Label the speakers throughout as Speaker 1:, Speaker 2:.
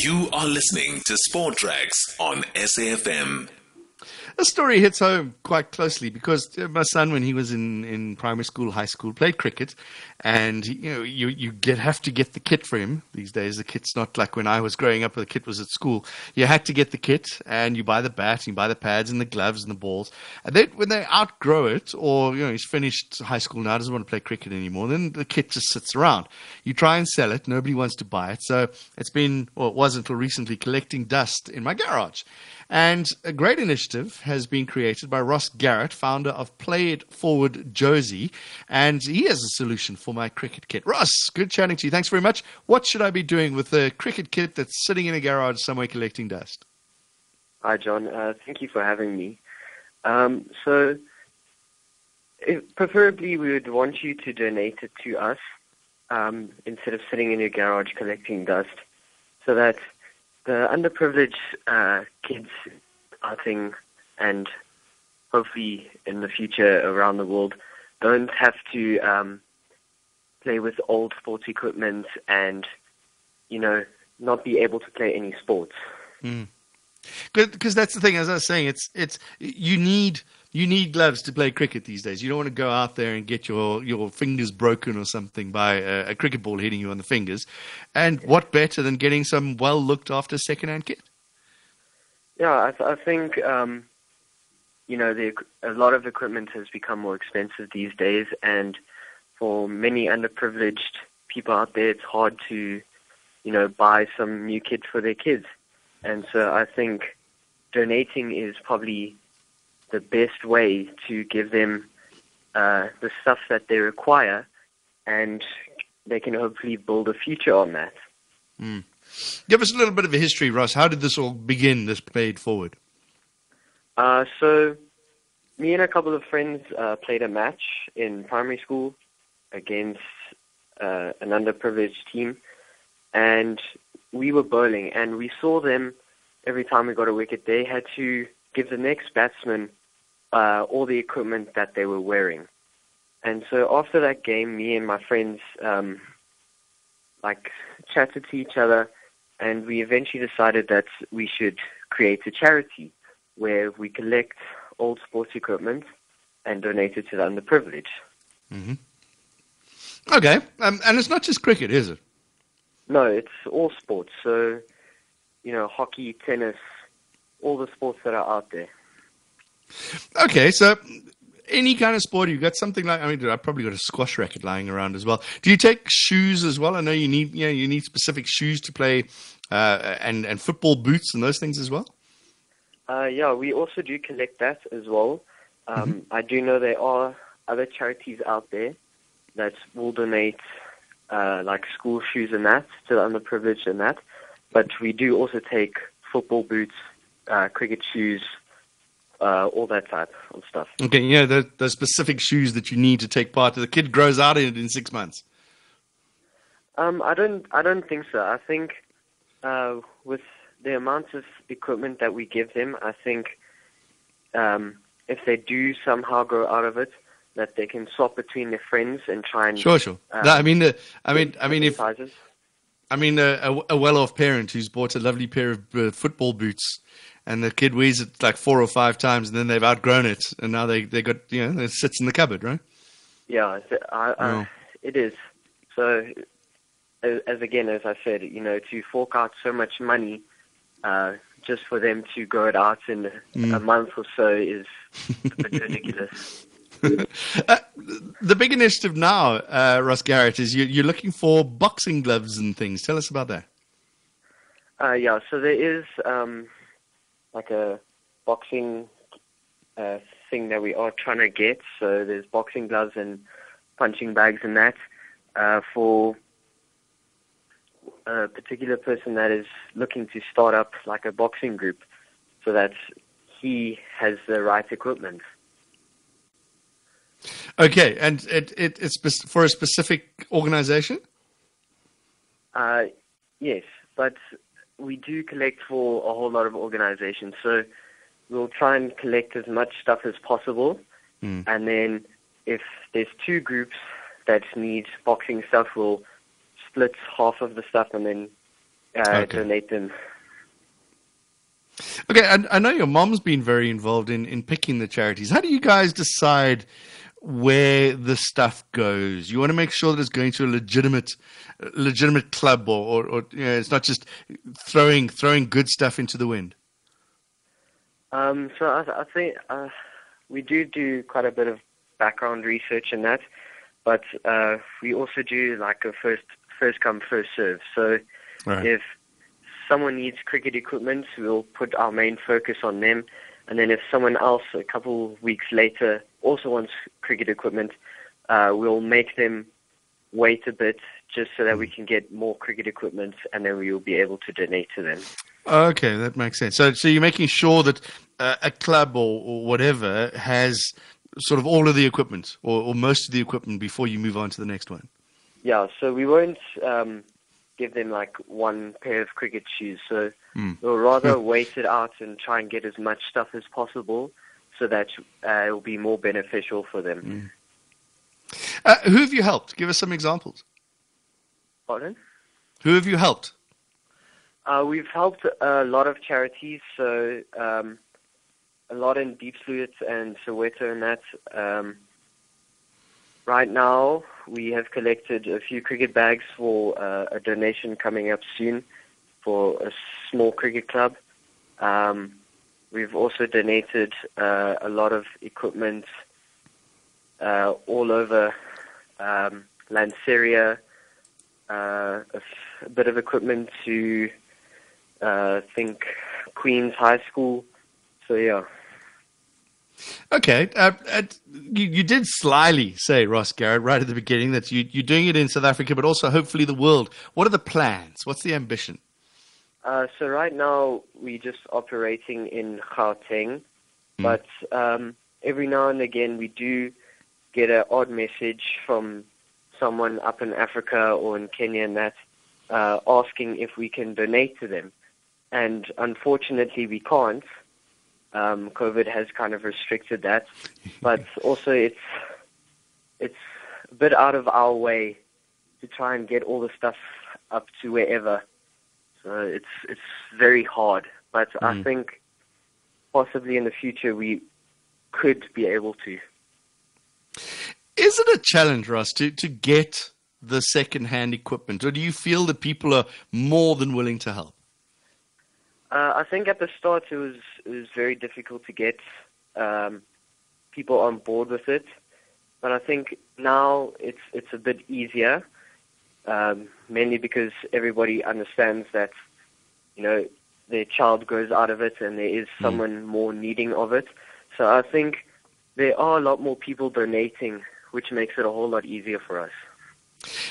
Speaker 1: You are listening to Sport Tracks on SAFM.
Speaker 2: The story hits home quite closely because uh, my son, when he was in, in primary school, high school, played cricket, and you know you you get have to get the kit for him these days. The kit's not like when I was growing up. The kit was at school. You had to get the kit, and you buy the bat, and you buy the pads, and the gloves, and the balls. And then when they outgrow it, or you know he's finished high school now, doesn't want to play cricket anymore, then the kit just sits around. You try and sell it, nobody wants to buy it. So it's been, well, it was until recently, collecting dust in my garage. And a great initiative has been created by Ross Garrett, founder of Play It Forward Jozi, and he has a solution for my cricket kit. Ross, good chatting to you. Thanks very much. What should I be doing with the cricket kit that's sitting in a garage somewhere collecting dust?
Speaker 3: Hi, John. Uh, thank you for having me. Um, so, preferably, we would want you to donate it to us um, instead of sitting in your garage collecting dust, so that the underprivileged uh, kids outing and hopefully in the future around the world don't have to um, play with old sports equipment and you know not be able to play any sports.
Speaker 2: Mm. Because that's the thing, as I was saying, it's it's you need you need gloves to play cricket these days. You don't want to go out there and get your, your fingers broken or something by a, a cricket ball hitting you on the fingers. And what better than getting some well looked after second hand kit?
Speaker 3: Yeah, I, th- I think um, you know the, a lot of equipment has become more expensive these days, and for many underprivileged people out there, it's hard to you know buy some new kit for their kids. And so I think donating is probably the best way to give them uh, the stuff that they require, and they can hopefully build a future on that.
Speaker 2: Mm. Give us a little bit of a history, Ross. How did this all begin? This played forward.
Speaker 3: Uh, so, me and a couple of friends uh, played a match in primary school against uh, an underprivileged team, and we were bowling, and we saw them every time we got a wicket. They had to give the next batsman uh, all the equipment that they were wearing. And so after that game, me and my friends um, like chatted to each other, and we eventually decided that we should create a charity where we collect old sports equipment and donate it to the underprivileged.
Speaker 2: Mm-hmm. Okay, um, and it's not just cricket, is it?
Speaker 3: No, it's all sports. So, you know, hockey, tennis, all the sports that are out there.
Speaker 2: Okay, so any kind of sport, you've got something like I mean, I've probably got a squash racket lying around as well. Do you take shoes as well? I know you need you know you need specific shoes to play, uh, and and football boots and those things as well.
Speaker 3: Uh, yeah, we also do collect that as well. Um, mm-hmm. I do know there are other charities out there that will donate uh, like school shoes and that to the underprivileged and that, but we do also take football boots, uh, cricket shoes, uh, all that type of stuff.
Speaker 2: Okay, yeah, the, the specific shoes that you need to take part. The kid grows out in it in six months.
Speaker 3: Um, I don't, I don't think so. I think uh, with the amount of equipment that we give them, I think um, if they do somehow grow out of it, that they can swap between their friends and try and
Speaker 2: sure, sure. Um, no, I mean, uh, I mean, I mean, if
Speaker 3: sizes.
Speaker 2: I mean, a, a, well-off parent who's bought a lovely pair of uh, football boots and the kid wears it like four or five times, and then they've outgrown it, and now they they got you know it sits in the cupboard, right?
Speaker 3: Yeah, I, I, oh. it is. So, as, as, again as I said, you know, to fork out so much money uh, just for them to grow it out in mm. a month or so is ridiculous.
Speaker 2: uh, the big initiative now, uh, Ross Garrett, is you, are looking for boxing gloves and things. Tell us about that.
Speaker 3: Uh, yeah, so there is um, like a boxing uh, thing that we are trying to get. So there's boxing gloves and punching bags and that uh, for a particular person that is looking to start up like a boxing group, so that he has the right equipment.
Speaker 2: Okay, and it, it it's for a specific organization.
Speaker 3: Uh, yes, but we do collect for a whole lot of organizations. So we'll try and collect as much stuff as possible. Mm. And then if there's two groups that need boxing stuff, we'll split half of the stuff and then uh,
Speaker 2: Okay.
Speaker 3: donate them.
Speaker 2: Okay, I, I know your mom's been very involved in, in picking the charities. How do you guys decide where the stuff goes? You want to make sure that it's going to a legitimate, legitimate club, or, or, or you know, it's not just throwing throwing good stuff into the wind.
Speaker 3: Um, so I, I think uh, we do do quite a bit of background research in that, but uh, we also do like a first first come first serve. So
Speaker 2: Right.
Speaker 3: if someone needs cricket equipment, we'll put our main focus on them. And then if someone else a couple weeks later also wants cricket equipment, uh, we'll make them wait a bit just so that we can get more cricket equipment and then we will be able to donate to them.
Speaker 2: Okay, that makes sense. So, so you're making sure that uh, a club or, or whatever has sort of all of the equipment or, or most of the equipment before you move on to the next one.
Speaker 3: Yeah, so we won't um, give them like one pair of cricket shoes. So
Speaker 2: Hmm.
Speaker 3: we'll rather wait it out and try and get as much stuff as possible so that uh, it will be more beneficial for them.
Speaker 2: Uh, who have you helped? Give us some examples.
Speaker 3: Pardon?
Speaker 2: Who have you helped?
Speaker 3: Uh, we've helped a lot of charities, so um, a lot in Deep Sluit and Soweto and that. Um, right now, we have collected a few cricket bags for uh, a donation coming up soon for a small cricket club. Um, we've also donated uh, a lot of equipment uh, all over um, Lanseria, uh, a, f- a bit of equipment to uh, think Queens High School. So yeah,
Speaker 2: Okay, uh, uh, you, you did slyly say, Ross Garrett, right at the beginning that you, you're doing it in South Africa, but also hopefully the world. What are the plans? What's the ambition?
Speaker 3: uh, so right now we're just operating in Gauteng, but um, every now and again we do get an odd message from someone up in Africa or in Kenya and that uh, asking if we can donate to them, and unfortunately we can't. Um, COVID has kind of restricted that, but also it's it's a bit out of our way to try and get all the stuff up to wherever. So it's it's very hard, but I
Speaker 2: Mm.
Speaker 3: think possibly in the future we could be able to.
Speaker 2: Is it a challenge, Ross, to, to get the second-hand equipment, or do you feel that people are more than willing to help?
Speaker 3: Uh, I think at the start it was it was very difficult to get um, people on board with it, but I think now it's it's a bit easier, um, mainly because everybody understands that you know their child grows out of it and there is someone more needing of it. So I think there are a lot more people donating, which makes it a whole lot easier for us.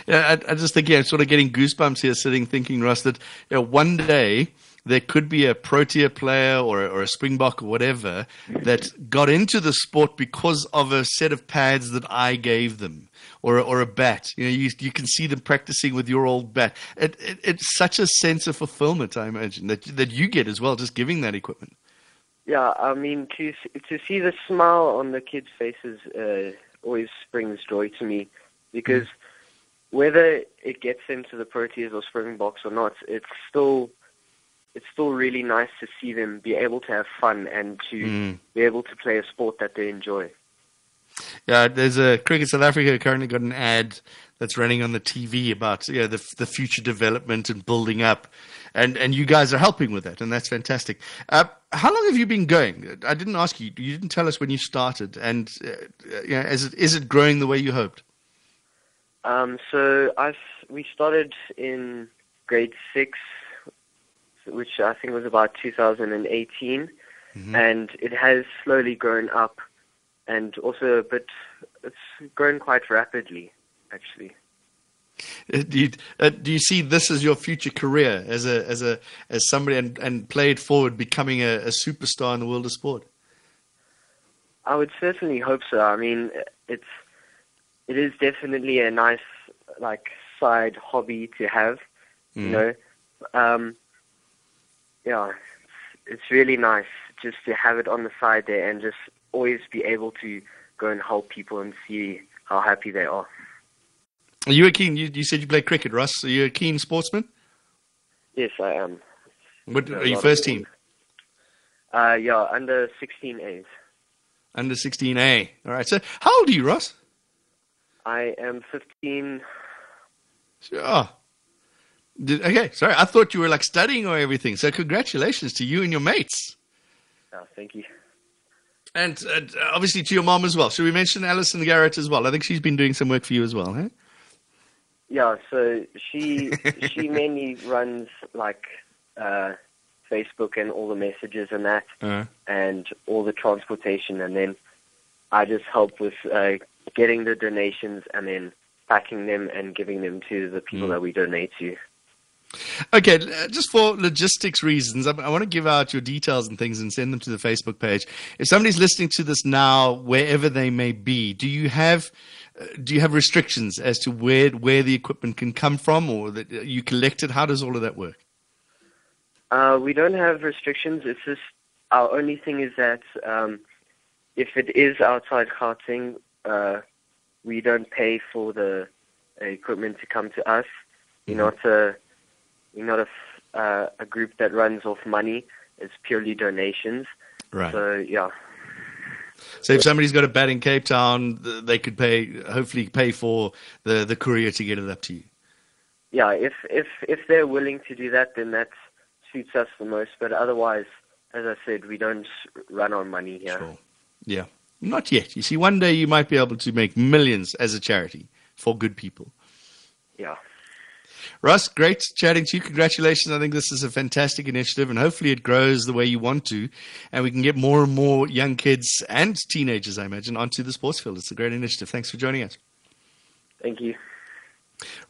Speaker 2: Yeah, I, I just think, yeah, sort of getting goosebumps here, sitting thinking, Russ, that you know, one day there could be a Protea player or a, or a Springbok or whatever that got into the sport because of a set of pads that I gave them or a, or a bat. You know, you you can see them practicing with your old bat. It, it, it's such a sense of fulfillment, I imagine, that that you get as well, just giving that equipment.
Speaker 3: Yeah, I mean to to see the smile on the kids' faces uh, always brings joy to me because whether it gets them to the Proteas or Springboks or not, it's still it's still really nice to see them be able to have fun and to
Speaker 2: Mm.
Speaker 3: be able to play a sport that they enjoy.
Speaker 2: Yeah, there's a Cricket South Africa currently got an ad that's running on the TV about you know, the the future development and building up, and and you guys are helping with that, and that's fantastic. Uh, how long have you been going? I didn't ask you. You didn't tell us when you started, and uh, you know, is it is it growing the way you hoped?
Speaker 3: Um, so I we started in grade six, which I think was about 2018, and it has slowly grown up, and also a bit. It's grown quite rapidly, actually.
Speaker 2: Uh, Do you, uh, do you see this as your future career as a as a as somebody and, and play it forward, becoming a, a superstar in the world of sport?
Speaker 3: I would certainly hope so. I mean, it's it is definitely a nice like side hobby to have. You
Speaker 2: Mm.
Speaker 3: know, um, yeah, it's, it's really nice just to have it on the side there and just always be able to go and help people and see how happy they are.
Speaker 2: Are you a keen? You, you said you play cricket, Russ. Are you a keen sportsman?
Speaker 3: Yes, I am.
Speaker 2: What are you first team?
Speaker 3: Uh, yeah, under 16 A's.
Speaker 2: Under 16A. All right. So how old are you, Russ?
Speaker 3: I am 15.
Speaker 2: Sure. Did, okay, sorry. I thought you were like studying or everything. So congratulations to you and your mates.
Speaker 3: Oh, thank you.
Speaker 2: And uh, obviously to your mom as well. Should we mention Alison Garrett as well? I think she's been doing some work for you as well, huh?
Speaker 3: Yeah, so she she mainly runs like uh, Facebook and all the messages and that,
Speaker 2: Uh,
Speaker 3: and all the transportation, and then I just help with uh, getting the donations and then packing them and giving them to the people
Speaker 2: Mm.
Speaker 3: that we donate to.
Speaker 2: Okay, uh, just for logistics reasons, I, I want to give out your details and things and send them to the Facebook page. If somebody's listening to this now, wherever they may be, do you have uh, do you have restrictions as to where where the equipment can come from, or that uh, you collect it? How does all of that work?
Speaker 3: Uh, we don't have restrictions. It's just our only thing is that um, if it is outside Gauteng, uh, we don't pay for the equipment to come to us. We're not a we're not a uh, a group that runs off money. It's purely donations.
Speaker 2: Right.
Speaker 3: So yeah,
Speaker 2: So if somebody's got a bat in Cape Town, they could pay, hopefully, pay for the the courier to get it up to you.
Speaker 3: yeah. If if if they're willing to do that, then that suits us the most. But otherwise, as I said, we don't run on money here.
Speaker 2: Sure. Yeah. Not yet. You see, one day you might be able to make millions as a charity for good people.
Speaker 3: Yeah.
Speaker 2: Russ, great chatting to you. Congratulations. I think this is a fantastic initiative, and hopefully it grows the way you want to, and we can get more and more young kids and teenagers, I imagine, onto the sports field. It's a great initiative. Thanks for joining us.
Speaker 3: Thank you.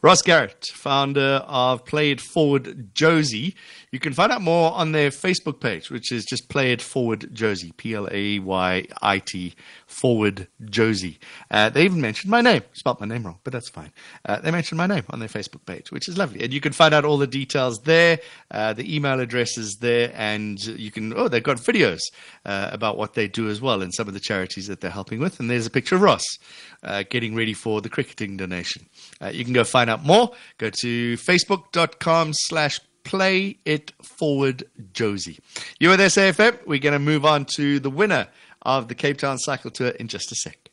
Speaker 2: Ross Garrett, founder of Play It Forward Jozi. You can find out more on their Facebook page, which is just Play It Forward Jozi, P L A Y I T Forward Jozi. Uh, they even mentioned my name, spelled my name wrong, but that's fine. Uh, they mentioned my name on their Facebook page, which is lovely. And you can find out all the details there. Uh, the email address is there, and you can, oh, they've got videos uh, about what they do as well and some of the charities that they're helping with. And there's a picture of Ross uh, getting ready for the cricketing donation. Uh, you can go find out more. Go to facebook.com slash play it forward Jozi. You with SAFM. We're going to move on to the winner of the Cape Town Cycle Tour in just a sec.